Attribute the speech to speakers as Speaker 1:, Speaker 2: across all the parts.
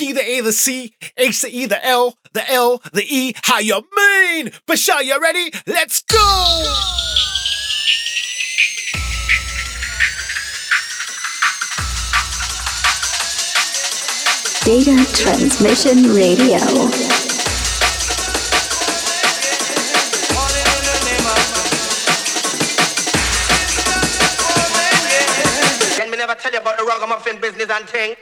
Speaker 1: P, the A, the C, H, the E, the L, the L, the E. How you mean? Bashar, you ready? Let's go!
Speaker 2: Data Transmission Radio.
Speaker 3: Can me never tell you about the ragamuffin business and thing?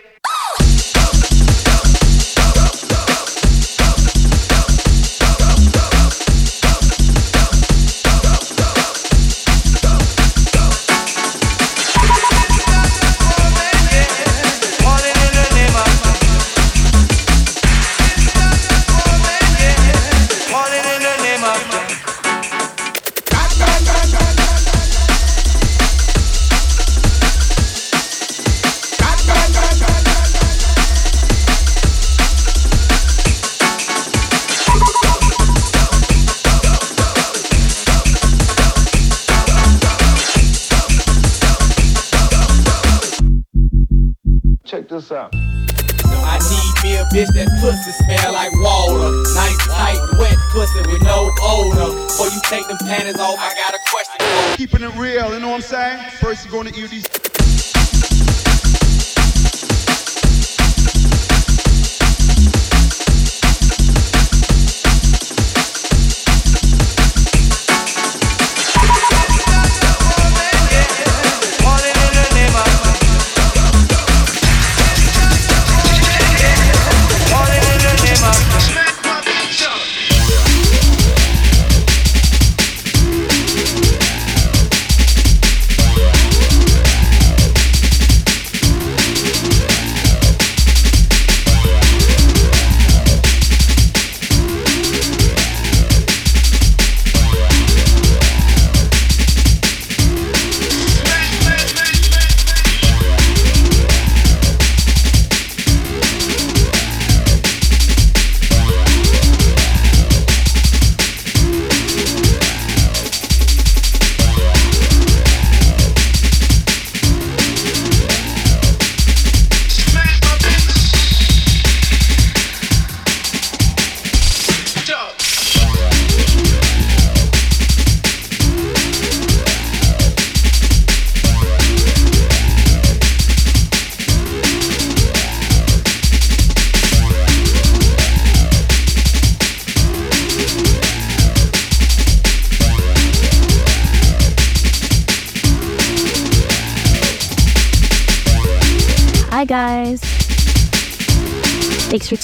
Speaker 4: Check this out.
Speaker 5: I need me a bitch that pussy smell like water. Nice, tight, wet pussy with no odor. Before you take them panties off, I got a question.
Speaker 6: Keeping it real, you know what I'm saying? First, you're gonna eat these.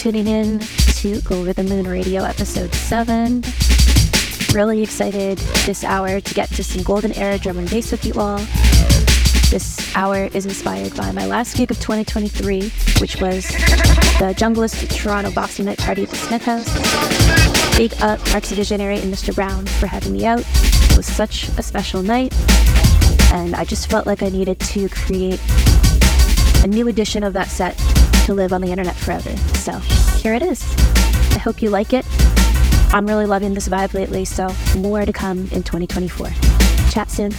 Speaker 2: Tuning in to Go Over the Moon Radio episode 7. Really excited this hour to get to some golden era drum and bass with you all. This hour is inspired by my last gig of 2023, which was the Junglist Toronto Boxing Night Party at the Smith House. Big up Marcus Visionary and Mr. Brown for having me out. It was such a special night, and I just felt like I needed to create a new edition of that set to live on the internet forever. So here it is. I hope you like it. I'm really loving this vibe lately, so more to come in 2024. Chat soon.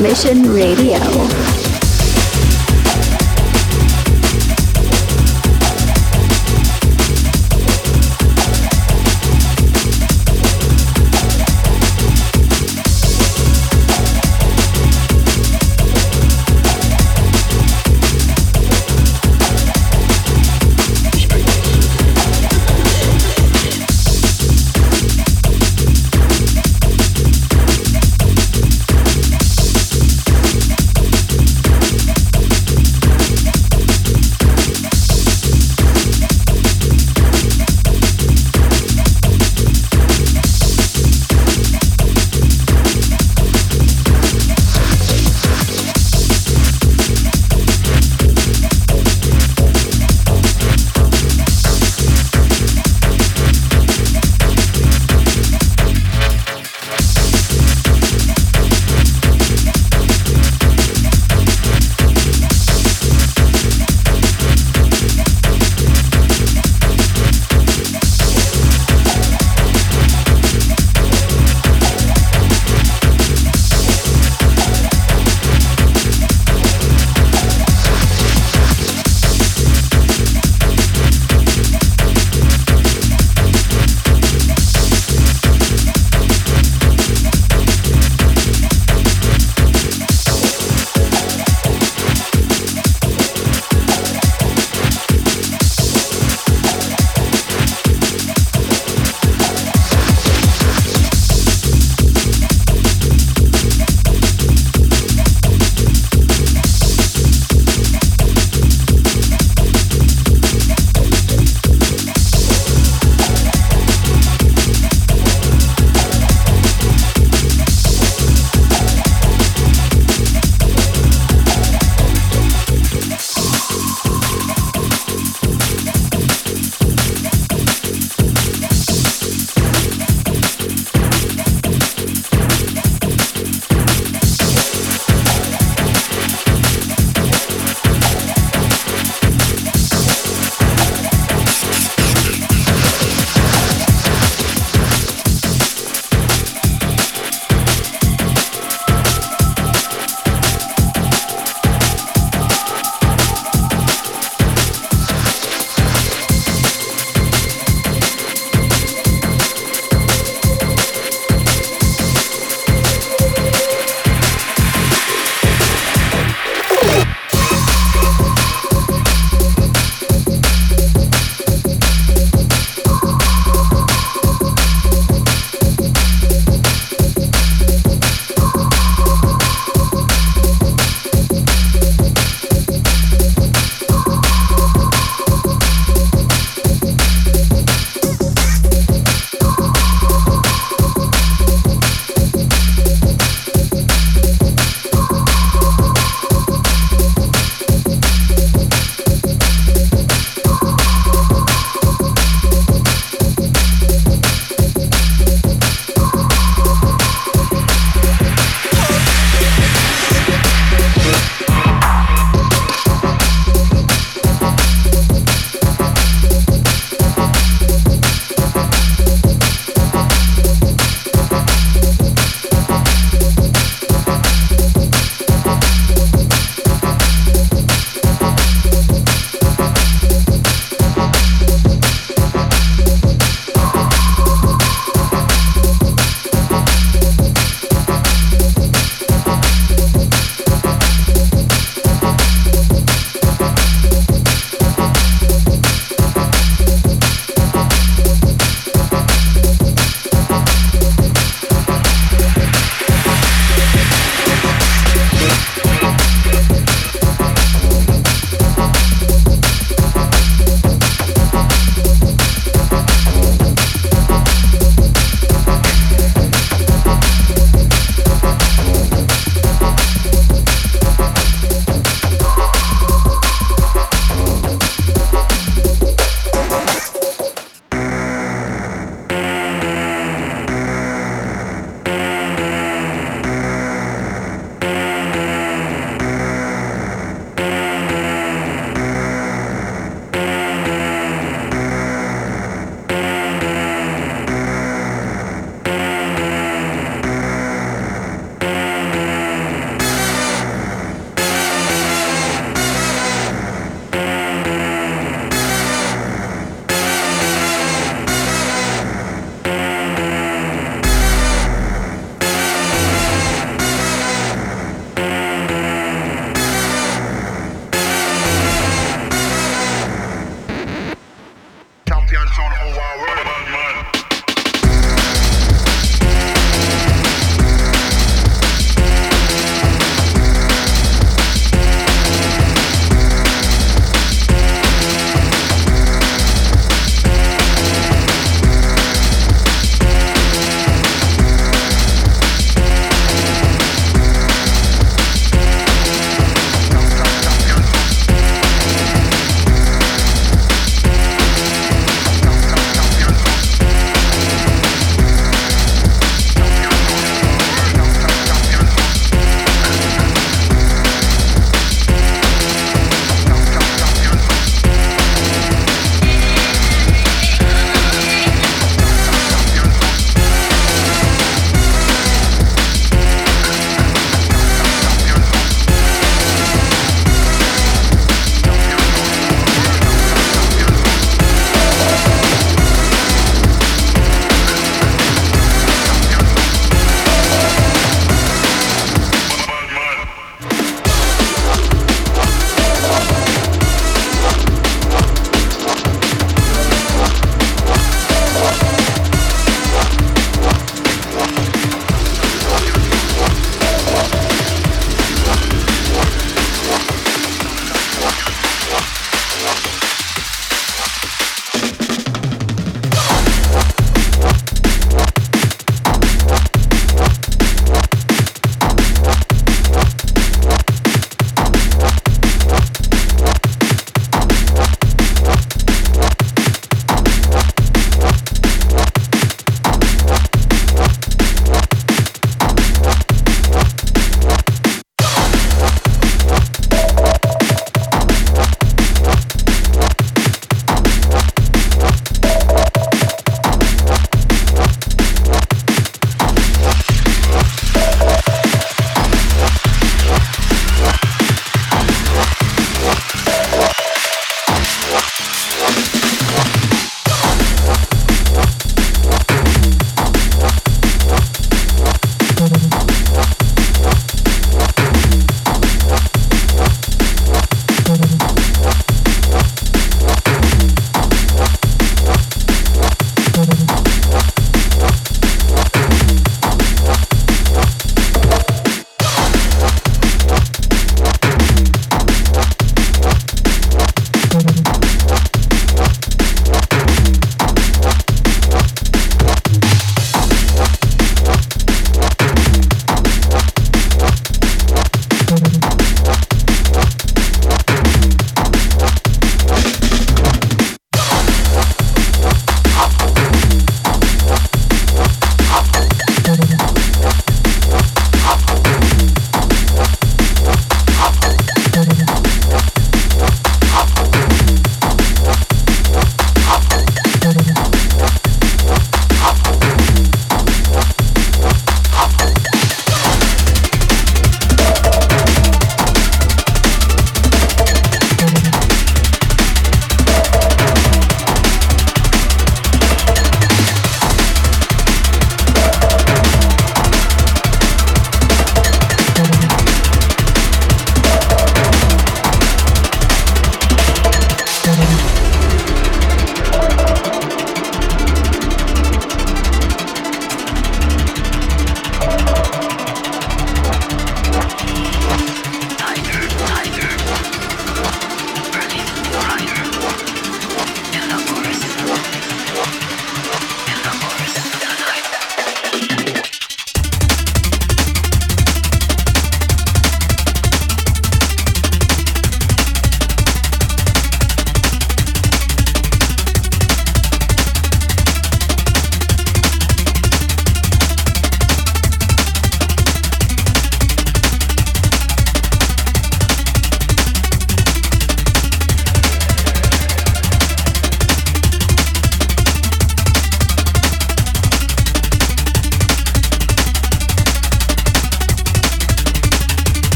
Speaker 7: Transmission